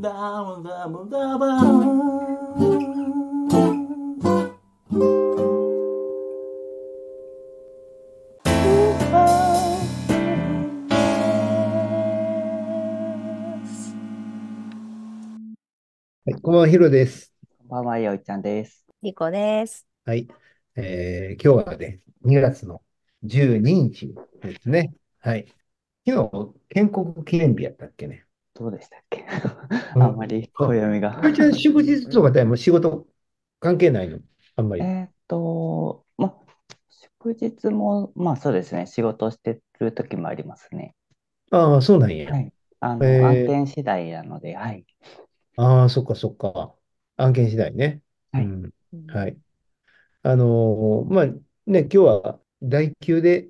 ダブダブダブダブはい、こんばんは、ヒロです。こんばんは、よいちゃんです。リコです。はい、えー今日はね、2月の12日ですね。はい。昨日、建国記念日やったっけね。どうでしたっけ？うんあんまり暦が。あいちゃん、祝日とかでも仕事関係ないの？あんまり。えーっと、ま、祝日も、まあそうですね、仕事してる時もありますね。ああ、そうなんや。はい。あの、えー案件次第なので、はい。ああ、そっかそっか。案件次第ね。はいうん。はい。あのーまあね、今日は第9で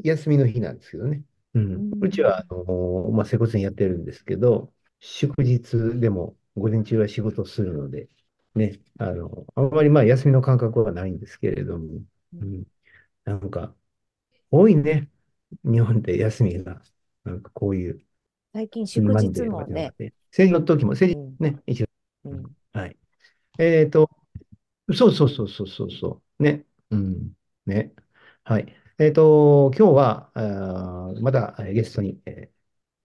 休みの日なんですけどね。うん。うちは、あのーまあ、接骨院やってるんですけど、祝日でも午前中は仕事するので、ね、あの、あんまりまあ休みの感覚はないんですけれども、うん。なんか、多いね。日本で休みが。なんかこういう、最近祝日もねとかじゃなく。て、成人の時も、成人うんね、一応うんはい。えっと、そうそうそうそうそうそう。ね。うん。ね。はい。えっと、今日は、あーまたえーゲストに、えー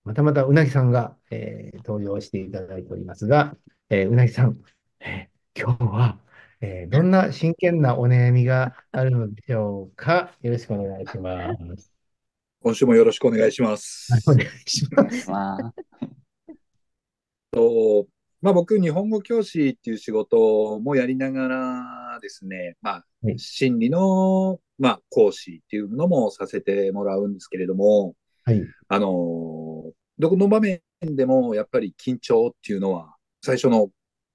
またまたうなぎさんが、えー登場していただいておりますが、えーうなぎさん、えー今日は、えーどんな真剣なお悩みがあるのでしょうか？よろしくお願いします。今週もよろしくお願いします。お願いします。まあ、とまあ、僕、日本語教師っていう仕事もやりながらですね、まあは、い心理の、まあ、講師っていうのもさせてもらうんですけれども、はい。あの、どこの場面でもやっぱり緊張っていうのは、最初の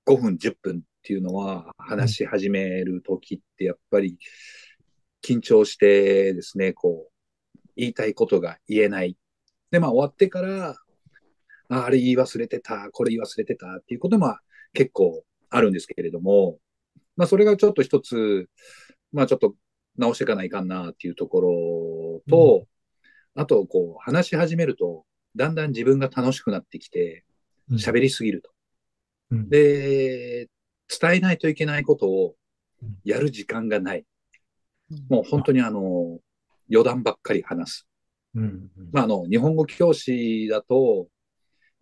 5分、10分っていうのは話し始めるときってやっぱり緊張してですね、こう、言いたいことが言えない。で、まあ終わってから、ああれ言い忘れてた、これ言い忘れてたっていうことも結構あるんですけれども、まあそれがちょっと一つ、まあちょっと直していかないかんなっていうところと、あとこう話し始めると、だんだん自分が楽しくなってきて、うん。喋りすぎると。うん。で、伝えないといけないことをやる時間がない。もう本当にあの、余談ばっかり話す。うん。うん。まあ、あの、日本語教師だと、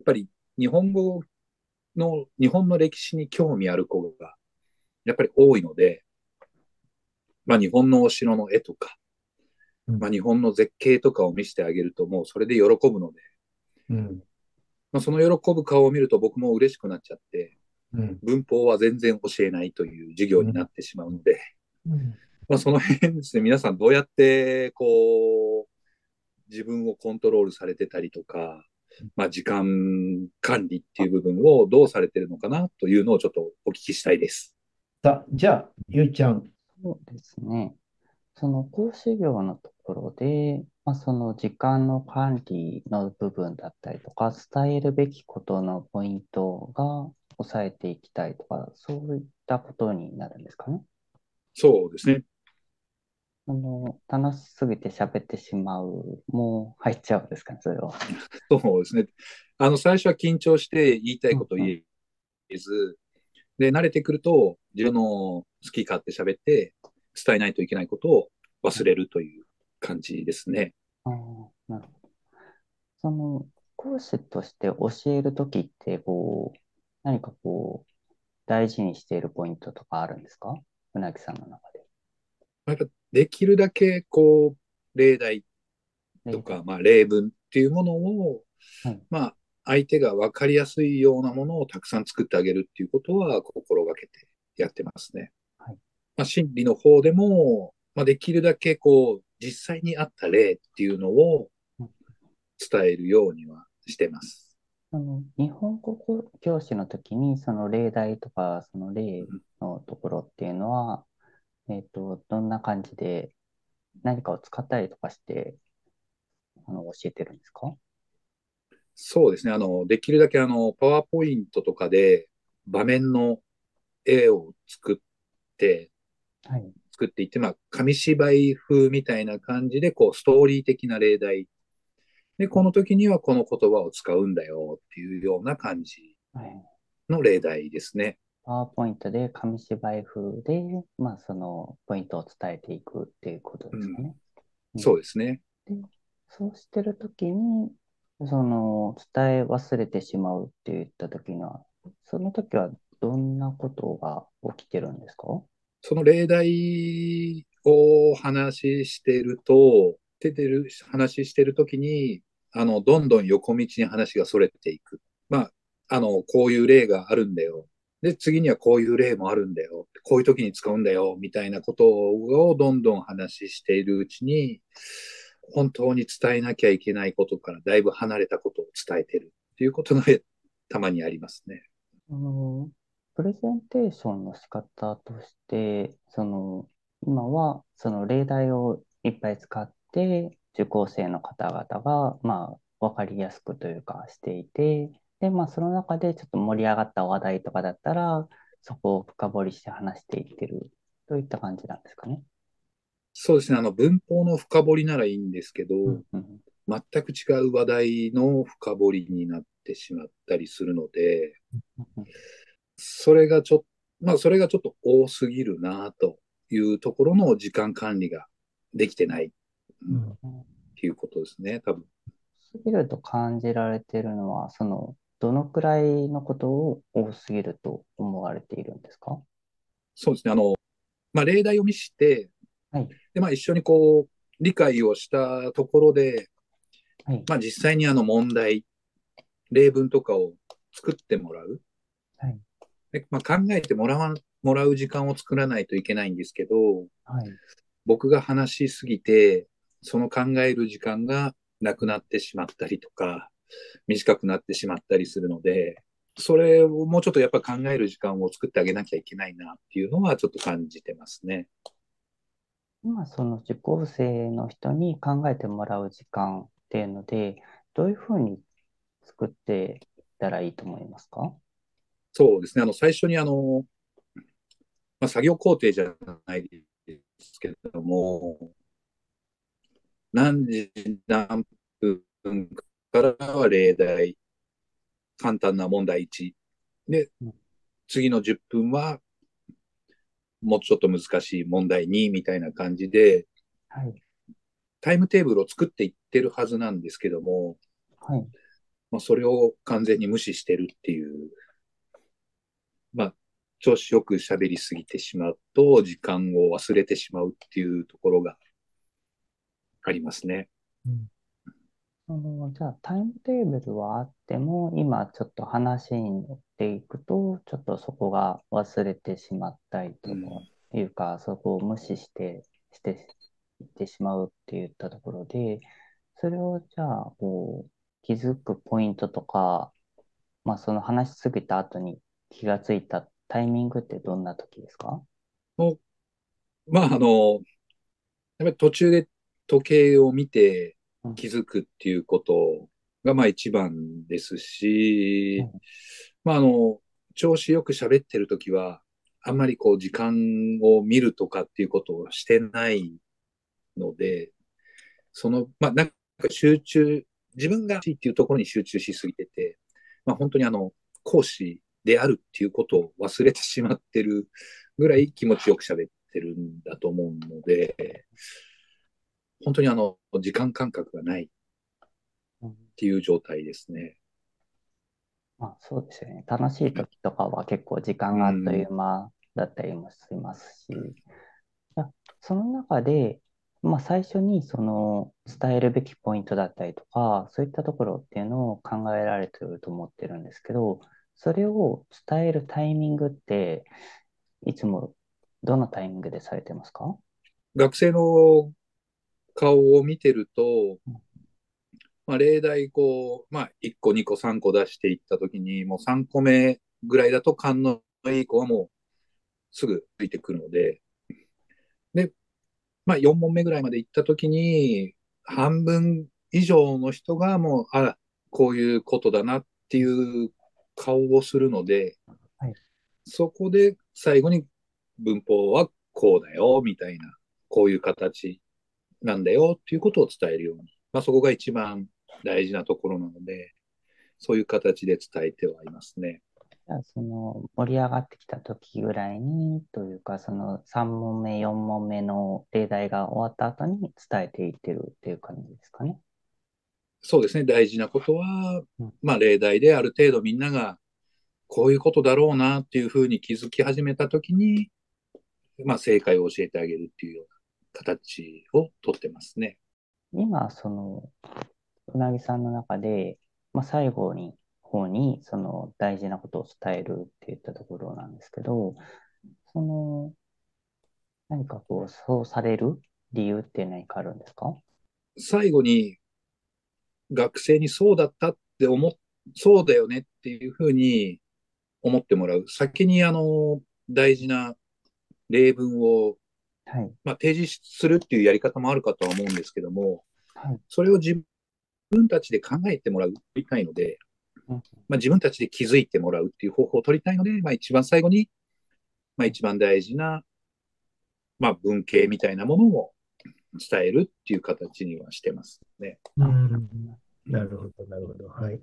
ぱり日本語の、日本の歴史に興味ある子が、やっぱり多いので、まあ、日本のお城の絵とか、うん。まあ、日本の絶景とかを見せてあげると、もうそれで喜ぶので、うん。まあ、その喜ぶ顔を見ると僕も嬉しくなっちゃって、うん。文法は全然教えないという授業になってしまうので、うん。まあ、その辺ですね、皆さんどうやって、こう、自分をコントロールされてたりとか、まあ、時間管理っていう部分をどうされてるのかなというのをちょっとお聞きしたいです。さあ、じゃあ、ゆいちゃん。そうですね。その講師業のところで、まあ、その時間の管理の部分だったりとか、伝えるべきことのポイントが押さえていきたいとか、そういったことになるんですかね。そうですね。あの、楽しすぎて喋ってしまう、もう入っちゃうんですかね、それは。そうですね。あの、最初は緊張して言いたいことを言えず、で、慣れてくると、自分の好き勝手喋って伝えないといけないことを忘れるという感じですね。ああ、なるほど。その、講師として教えるときって、こう、何かこう、大事にしているポイントとかあるんですか？船木さんの中で。やっぱできるだけ、こう、例題とか、まあ、例文っていうものを、はいまあ、相手が分かりやすいようなものをたくさん作ってあげるっていうことは心がけてやってますね。はいまあ、心理の方でも、まあ、できるだけこう、実際にあった例っていうのを伝えるようにはしてます。あの日本語教師の時に、その例題とか、その例のところっていうのは、えっと、どんな感じで何かを使ったりとかして、あの、教えてるんですか？そうですね。あの、できるだけあの、パワーポイントとかで場面の絵を作って、はい。作っていって、まあ、紙芝居風みたいな感じで、こう、ストーリー的な例題。で、この時にはこの言葉を使うんだよっていうような感じはい。の例題ですね。パワーポイントで紙芝居風で、まあ、そのポイントを伝えていくっていうことですかね。うんそうですね。そうしてるときに、その、伝え忘れてしまうって言ったときには、その時はどんなことが起きてるんですか？その例題を話してると、出てる話してるときに、あの、どんどん横道に話が逸れていく。まあ、あの、こういう例があるんだよ。で、次にはこういう例もあるんだよ。こういう時に使うんだよ。みたいなことをどんどん話しているうちに、本当に伝えなきゃいけないことからだいぶ離れたことを伝えてるっていうことがたまにありますね。あの、プレゼンテーションの仕方として、その、今は、その例題をいっぱい使って、受講生の方々が、まあ、わかりやすくというか、していて、で、まあ、その中でちょっと盛り上がった話題とかだったら、そこを深掘りして話していってるといった感じなんですかね？そうですね。あの、文法の深掘りならいいんですけど、うん全く違う話題の深掘りになってしまったりするので、それがちょっと、まあ、それがちょっと多すぎるなというところの時間管理ができてない、うんっていうことですね、多分。すぎると感じられているのは、その、どのくらいのことを多すぎると思われているんですか？そうですね。あの、まあ、例題を見して、はいで、まあ、一緒にこう、理解をしたところで、はい。まあ、実際にあの問題、例文とかを作ってもらう。はいでまあ、考えてもらわん、もらう時間を作らないといけないんですけど、はい。僕が話しすぎて、その考える時間がなくなってしまったりとか、短くなってしまったりするので、それをもうちょっとやっぱ考える時間を作ってあげなきゃいけないなっていうのはちょっと感じてますね。今、その受講生の人に考えてもらう時間っていうので、どういうふうに作っていったらいいと思いますか？そうですね。あの、最初にあの、まあ、作業工程じゃないですけれども、何時何分からは例題、簡単な問題1。でうん、次の10分は、もうちょっと難しい問題2みたいな感じで、はい。タイムテーブルを作っていってるはずなんですけども、はい。まあ、それを完全に無視してるっていう、まあ、調子よく喋りすぎてしまうと、時間を忘れてしまうっていうところがありますね。あの、じゃあ、タイムテーブルはあっても、今ちょっと話に乗っていくと、ちょっとそこが忘れてしまったりとかいうか、そこを無視して、していってしまうって言ったところで、それをじゃあ、こう、気づくポイントとか、まあ、その話しすぎた後に気がついたタイミングってどんな時ですか？まあ、あの、やっぱり途中で時計を見てうん気づくっていうことが、まあ一番ですしうん、まああの、調子よく喋ってるときは、あんまりこう時間を見るとかっていうことをしてないので、その、まあなんか集中、自分がっていうところに集中しすぎてて、まあ本当にあの、講師であるっていうことを忘れてしまってるぐらい気持ちよく喋ってるんだと思うので、本当にあの、時間感覚がない。っていう状態ですね。まあ、そうですよね。楽しい時とかは結構時間があっという間だったりもしますし、いやその中で、まあ、最初にその伝えるべきポイントだったりとか、そういったところっていうのを考えられてると思ってるんですけど、それを伝えるタイミングって、いつもどのタイミングでされてますか？学生の顔を見てると、まあ、例題こう、まあ、1個、2個、3個出していったときに、もう3個目ぐらいだと勘のいい子はもうすぐついてくるので、で、まあ、4問目ぐらいまで行ったときに、半分以上の人がもう、あ、こういうことだなっていう顔をするので、はい。そこで最後に文法はこうだよ、みたいな、こういう形なんだよっていうことを伝えるように。まあ、そこが一番大事なところなので、そういう形で伝えてはいますね。じゃあその盛り上がってきた時ぐらいにというか、その3問目、4問目の例題が終わった後に伝えていってるっていう感じですかね。そうですね。大事なことはうん、まあ、例題である程度みんなが、こういうことだろうなっていうふうに気づき始めたときに、まあ、正解を教えてあげるっていうような形をとってますね。今、その、うなぎさんの中で、まあ、最後に、方に、その大事なことを伝えるって言ったところなんですけど、その、何かこう、そうされる理由って何かあるんですか？最後に学生にそうだったって思っ、そうだよねっていうふうに思ってもらう。先にあの、大事な例文を、はい。まあ、提示するっていうやり方もあるかとは思うんですけども、はい。それを自分たちで考えてもらう、取りたいので、うんまあ、自分たちで気づいてもらうっていう方法を取りたいので、まあ、一番最後に、まあ、一番大事な、まあ、文系みたいなものを伝えるっていう形にはしてますね。うんなるほど、なるほど。はい。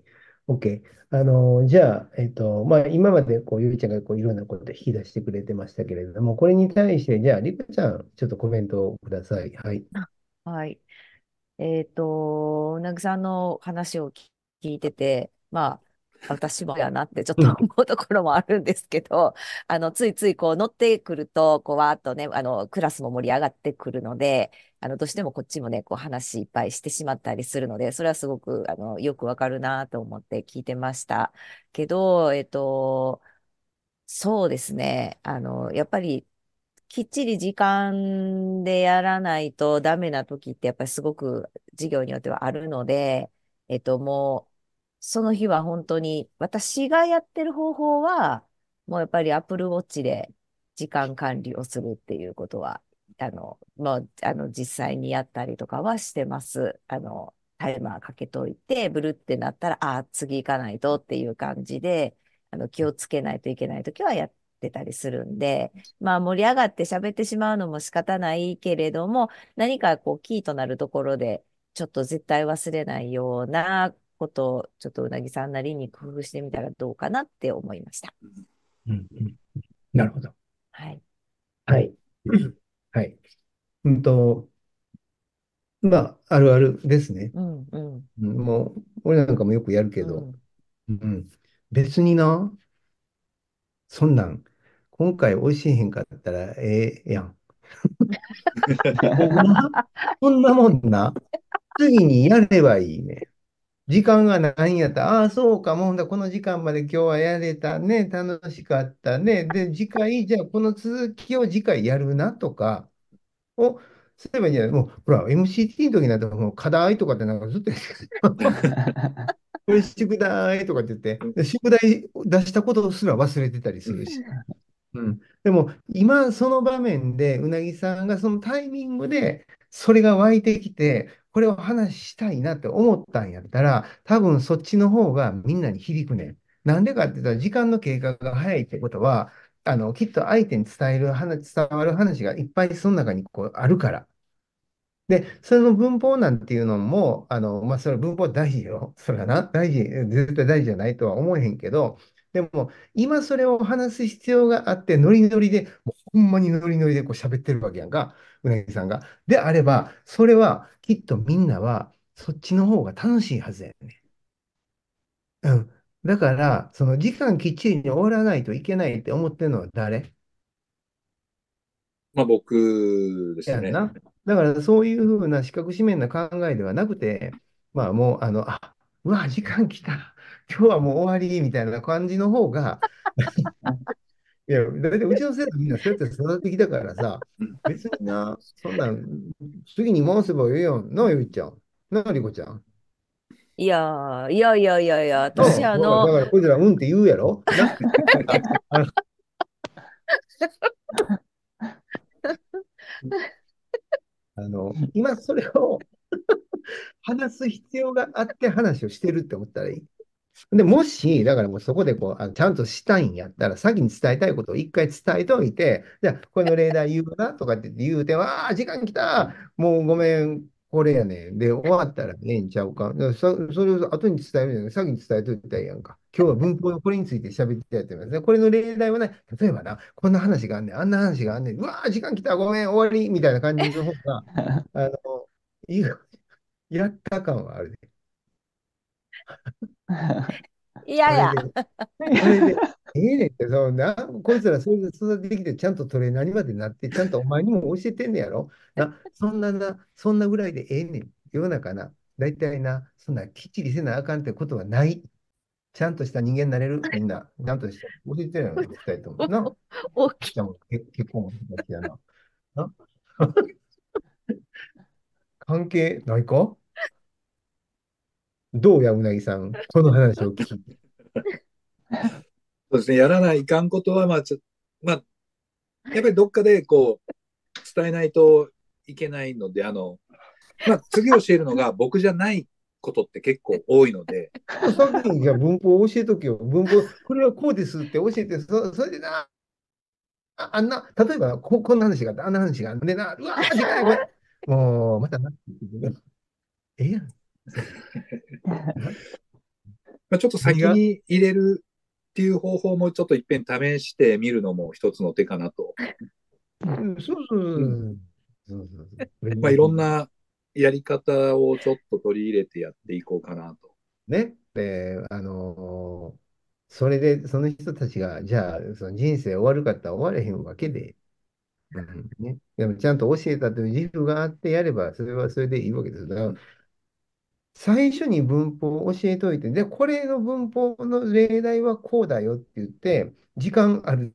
OK。あの、じゃあ、えっと、まあ、今まで、こう、ゆいちゃんが、こう、いろんなことを引き出してくれてましたけれども、これに対して、じゃあ、りかちゃん、ちょっとコメントをください。はい。はい。えっと、うなぎさんの話を聞聞いてて、まあ、私もやなってちょっと思うところもあるんですけど、あの、ついついこう乗ってくると、こう、わーっとね、あの、クラスも盛り上がってくるので、あの、どうしてもこっちもね、こう話いっぱいしてしまったりするので、それはすごく、あの、よくわかるなと思って聞いてました。けど、えっと、そうですね。あの、やっぱり、きっちり時間でやらないとダメな時ってやっぱりすごく授業によってはあるので、えっと、もう、その日は本当に、私がやってる方法は、もうやっぱり Apple Watch で時間管理をするっていうことは、あの、もう、あの、実際にやったりとかはしてます。あの、タイマーかけといて、ブルってなったら、ああ、次行かないとっていう感じで、あの、気をつけないといけない時はやってたりするんで、まあ盛り上がって喋ってしまうのも仕方ないけれども、何かこうキーとなるところで、ちょっと絶対忘れないようなことを、ちょっとうなぎさんなりに工夫してみたらどうかなって思いました。うんうんなるほど。はい。はい。はい。うんと、まあ、あるあるですね。うん、うん、うんもう、俺なんかもよくやるけど、うん。うん。別にな、そんなん、今回美味しいへんかったらええやん。ほんま？そんなもんな、次にやればいいね。時間がないんやったら、ああ、そうか、もうほんだこの時間まで今日はやれたね、楽しかったね。で、次回、じゃあこの続きを次回やるなとか、をすればいいんじゃないもう、ほら、MCT の時なんてもう課題とかってなんかずっとやってる これ宿題とかって言って、宿題出したことすら忘れてたりするし。うん、でも今その場面でうなぎさんがそのタイミングでそれが湧いてきてこれを話したいなって思ったんやったら多分そっちの方がみんなに響くねん。なんでかって言ったら時間の経過が早いってことはあのきっと相手に伝える話伝わる話がいっぱいその中にこうあるから。で、それの文法なんていうのも、あの、まあ、それ文法大事よ。それはな、大事、絶対大事じゃないとは思えへんけど、でも、今それを話す必要があって、ノリノリで、もうほんまにノリノリでこう喋ってるわけやんか、うなぎさんが。であれば、それはきっとみんなは、そっちの方が楽しいはずやね。うん。だから、その時間きっちりに終わらないといけないって思ってるのは誰？まあ僕ですね。な。だからそういうふうな四角四面な考えではなくて、まあもう、あの、あ、うわ、時間来た。今日はもう終わりみたいな感じの方が、いや、だいたいうちの生徒みんなそうやって育ってきたからさうん、別にな、そんなん、次に回せばいいやん。なあ、ゆいちゃん。なあ、りこちゃん。いやー、いやいやいやいや、私、あだの、から、こいつら、うんって言うやろ？なあのあの、今それを話す必要があって話をしてるって思ったらいい。で、もし、だからもうそこでこう、あちゃんとしたいんやったら、先に伝えたいことを一回伝えておいて、じゃあ、これの例題言うなとかって言うて、わあ、時間来たもうごめん、これやねん。で、終わったらええんちゃうか。だからそ、それを後に伝えるんじゃない先に伝えといたらいいやんか。今日は文法のこれについて喋ってやってますね。これの例題はね、例えばな、こんな話があんねん、あんな話があんねん、うわあ、時間来た、ごめん、終わり、みたいな感じの方が、あの、いいやった感はあるね。いやいや、それで、ええねんって、そうな、こいつらそれで育ててきて、ちゃんとトレーナーにまでなって、ちゃんとお前にも教えてんねやろ？な、そんなな、そんなぐらいでええねん。世の中な、大体な、そんなきっちりせなあかんってことはない。ちゃんとした人間になれる、みんな。ちゃんとした。教えてるやろ、二人とも。な、大きい。結 結婚もしたしやな。な 関係ないか？どうや、うなぎさん、この話を聞き。そうですね。やらないかんことは、まあ、ちょ、まあ、やっぱりどっかでこう、伝えないといけないので、あの、まあ、次教えるのが 僕じゃないことって結構多いので、さっきにじゃあ文法を教えとけよ。文法、これはこうですって教えて、そ、それでな、あ、あんな、例えばこ、こんな話があって、あんな話があって、でな、うわー、時間ない、これ。もう、またな。ええやん。まあ、ちょっと先に入れるっていう方法もちょっといっぺん試してみるのも一つの手かなと。うんそうそうそう。まあ、いろんなやり方をちょっと取り入れてやっていこうかなと。ね。で、あのーそれで、その人たちが、じゃあ、その人生終わるかって言ったら終われへんわけで、うんね。でも、ちゃんと教えたという自負があってやれば、それはそれでいいわけです。だから、最初に文法を教えといて、で、これの文法の例題はこうだよって言って、時間ある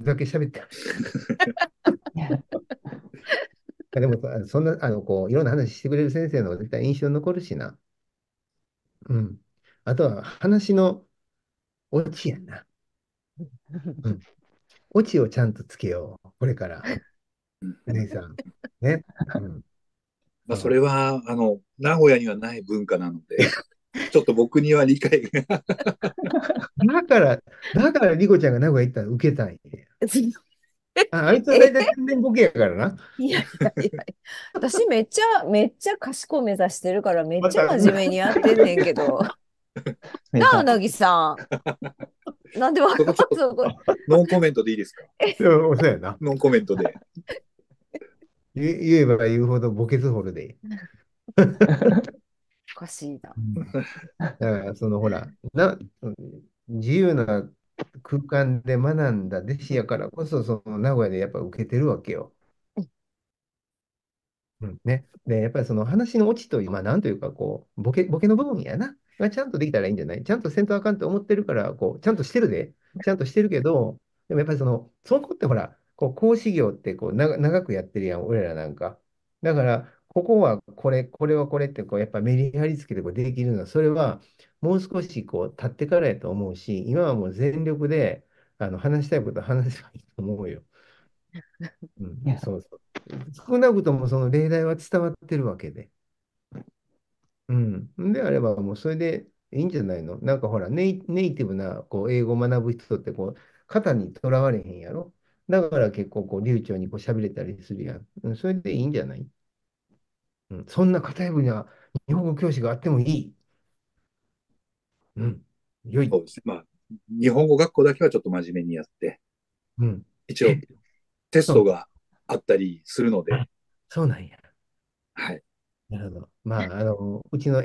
だけ喋って。でもさ、そんな、あの、こう、いろんな話してくれる先生の方が絶対印象に残るしな。うん。あとは、話のオチやな。うん。オチをちゃんとつけよう。これから。姉さん。ね。うん。まあ、それは、あの、名古屋にはない文化なので、ちょっと僕には理解が。だから、だから、リコちゃんが名古屋行ったら受けたんや。あ、あいつは大体天然ボケやからな。いやいやいや、私めっちゃ、めっちゃ賢い目指してるからめっちゃ真面目にやってんねんけど。なあ、うなぎさん。なんでわかっとそうこ？ノンコメントでいいですか？そうそうやな。ノンコメントで。言言えば言うほどボケず掘るで。おかしいな。だから、そのほら、な、自由な空間で学んだ弟子やからこそ、その名古屋でやっぱ受けてるわけよ。うんね。で、やっぱりその話のオチという、まあなんというか、こう、ボケ、ボケの部分やな。がちゃんとできたらいいんじゃない？ちゃんとせんとあかんって思ってるから、こう、ちゃんとしてるで。ちゃんとしてるけど、でもやっぱりその、そこってほら、こう、講師業ってこう、長長くやってるやん、俺らなんか。だから、ここはこれ、これはこれって、こう、やっぱメリハリつけてこうできるのは、それは、もう少しこう、経ってからやと思うし、今はもう全力で、あの、話したいこと話せばいいと思うよ。うんそうそう。少なくともその例題は伝わってるわけで。うん。であれば、もうそれでいいんじゃないの？なんかほら、ネイ、ネイティブなこう英語を学ぶ人ってこう、型にとらわれへんやろ？だから結構こう、流暢にこう喋れたりするやん。うんそれでいいんじゃない？うん。そんな型破りな日本語教師があってもいい。うん。良い。そうですね。まあ、日本語学校だけはちょっと真面目にやって、うん。一応テストがあったりするので、そうなんや。はい。なるほど。まあ、あの、うちの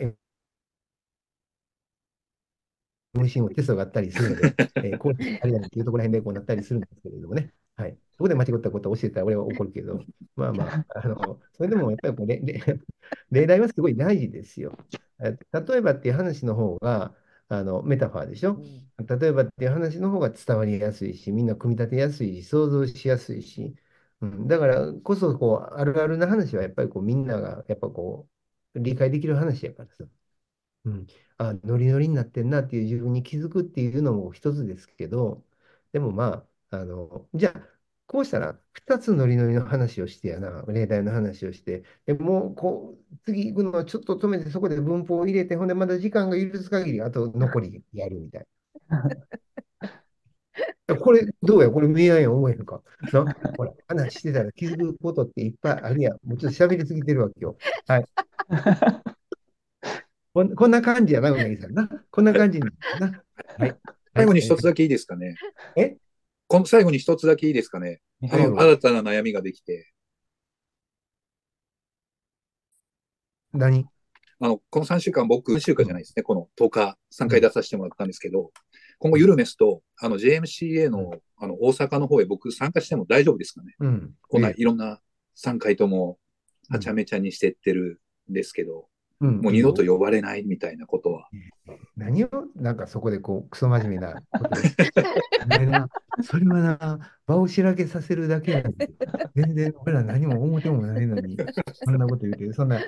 MC もテストがあったりするので、えー、こう、あれだねっていうところら辺でこうなったりするんですけれどもね。はい。そこで間違ったことを教えたら俺は怒るけど、まあまあ、あの、それでもやっぱりこう例 例題はすごい大事ですよ。例えばっていう話の方が、あのメタファーでしょ、うん、例えばっていう話の方が伝わりやすいし、みんな組み立てやすいし、想像しやすいし、うん、だからこそこう、あるあるな話はやっぱりこうみんながやっぱこう理解できる話やからさ。うん、あ、ノリノリになってんなっていう自分に気づくっていうのも一つですけど、でもまあ、あの、じゃあ、こうしたら、2つノリノリの話をしてやな、例題の話をして、でもう、こう、次行くのはちょっと止めて、そこで文法を入れて、ほんで、まだ時間が許す限り、あと残りやるみたいな。これ、どうやこれ見合いや思えるか？なほら、話してたら気づくことっていっぱいあるやん。もうちょっと喋りすぎてるわけよ。はい。こんこんな感じやな、うなぎさんな。こんな感じな。はい。最後に一つだけいいですかね。え？この最後に一つだけいいですかね。新たな悩みができて。何？あの、この3週間、僕、3週間じゃないですね。この10日、3回出させてもらったんですけど、今後、ユルメスと、あの、JMCA の、あの、大阪の方へ僕参加しても大丈夫ですかね。うん。こんないろんな3回とも、はちゃめちゃにしてってるんですけど、うん、もう二度と呼ばれないみたいなことは。何を、なんかそこでこう、クソ真面目な それはな、場をしらけさせるだけなんで、全然俺ら何も表もないのに、そんなこと言うて、そんな、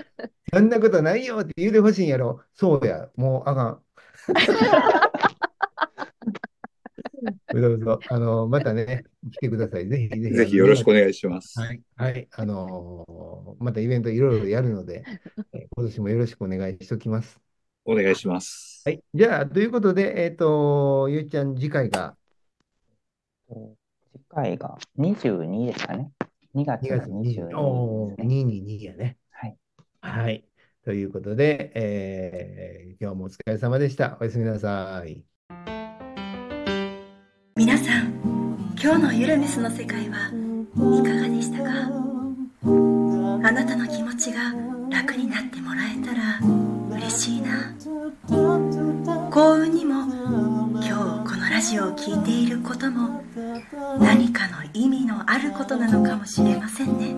そんなことないよって言うてほしいんやろ。そうや、もうあかん。どうぞ、あの、またね、来てください。ぜひぜひ。ぜひよろしくお願いします。はい。はい。あのまたイベントいろいろやるので、今年もよろしくお願いしておきます。お願いします。はい。じゃあ、ということで、えっ、ー、と、ゆうちゃん、次回が？次回が22ですかね。2月の22日、ね。おー、222やね。はい。はい。ということで、えー、今日もお疲れ様でした。おやすみなさい。皆さん、今日のゆるミスの世界はいかがでしたか？あなたの気持ちが楽になってもらえたら嬉しいな。幸運にも今日このラジオを聴いていることも何かの意味のあることなのかもしれませんね。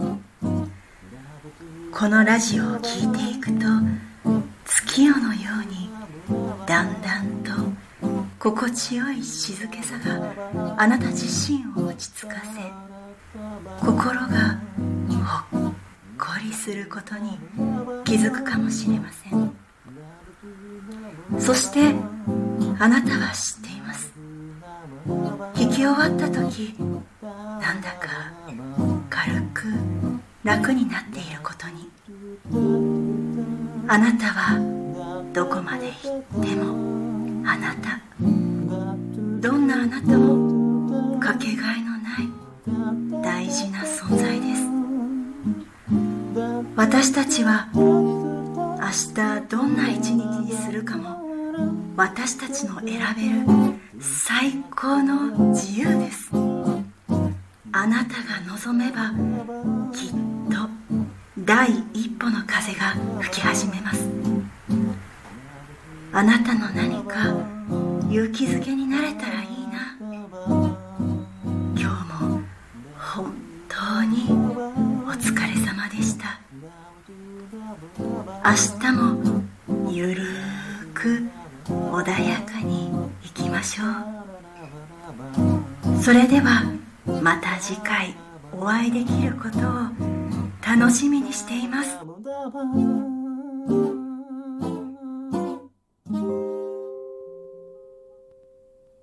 このラジオを聴いていくと月夜のようにだんだんと心地よい静けさがあなた自身を落ち着かせ心がほっこりすることに気づくかもしれません。そしてあなたは知っています。弾き終わった時なんだか軽く楽になっていることに。あなたはどこまで行ってもあなたなあなたもかけがえのない大事な存在です。私たちは明日どんな一日にするかも私たちの選べる最高の自由です。あなたが望めばきっと第一歩の風が吹き始めます。あなたの何か勇気づけになれたらいい。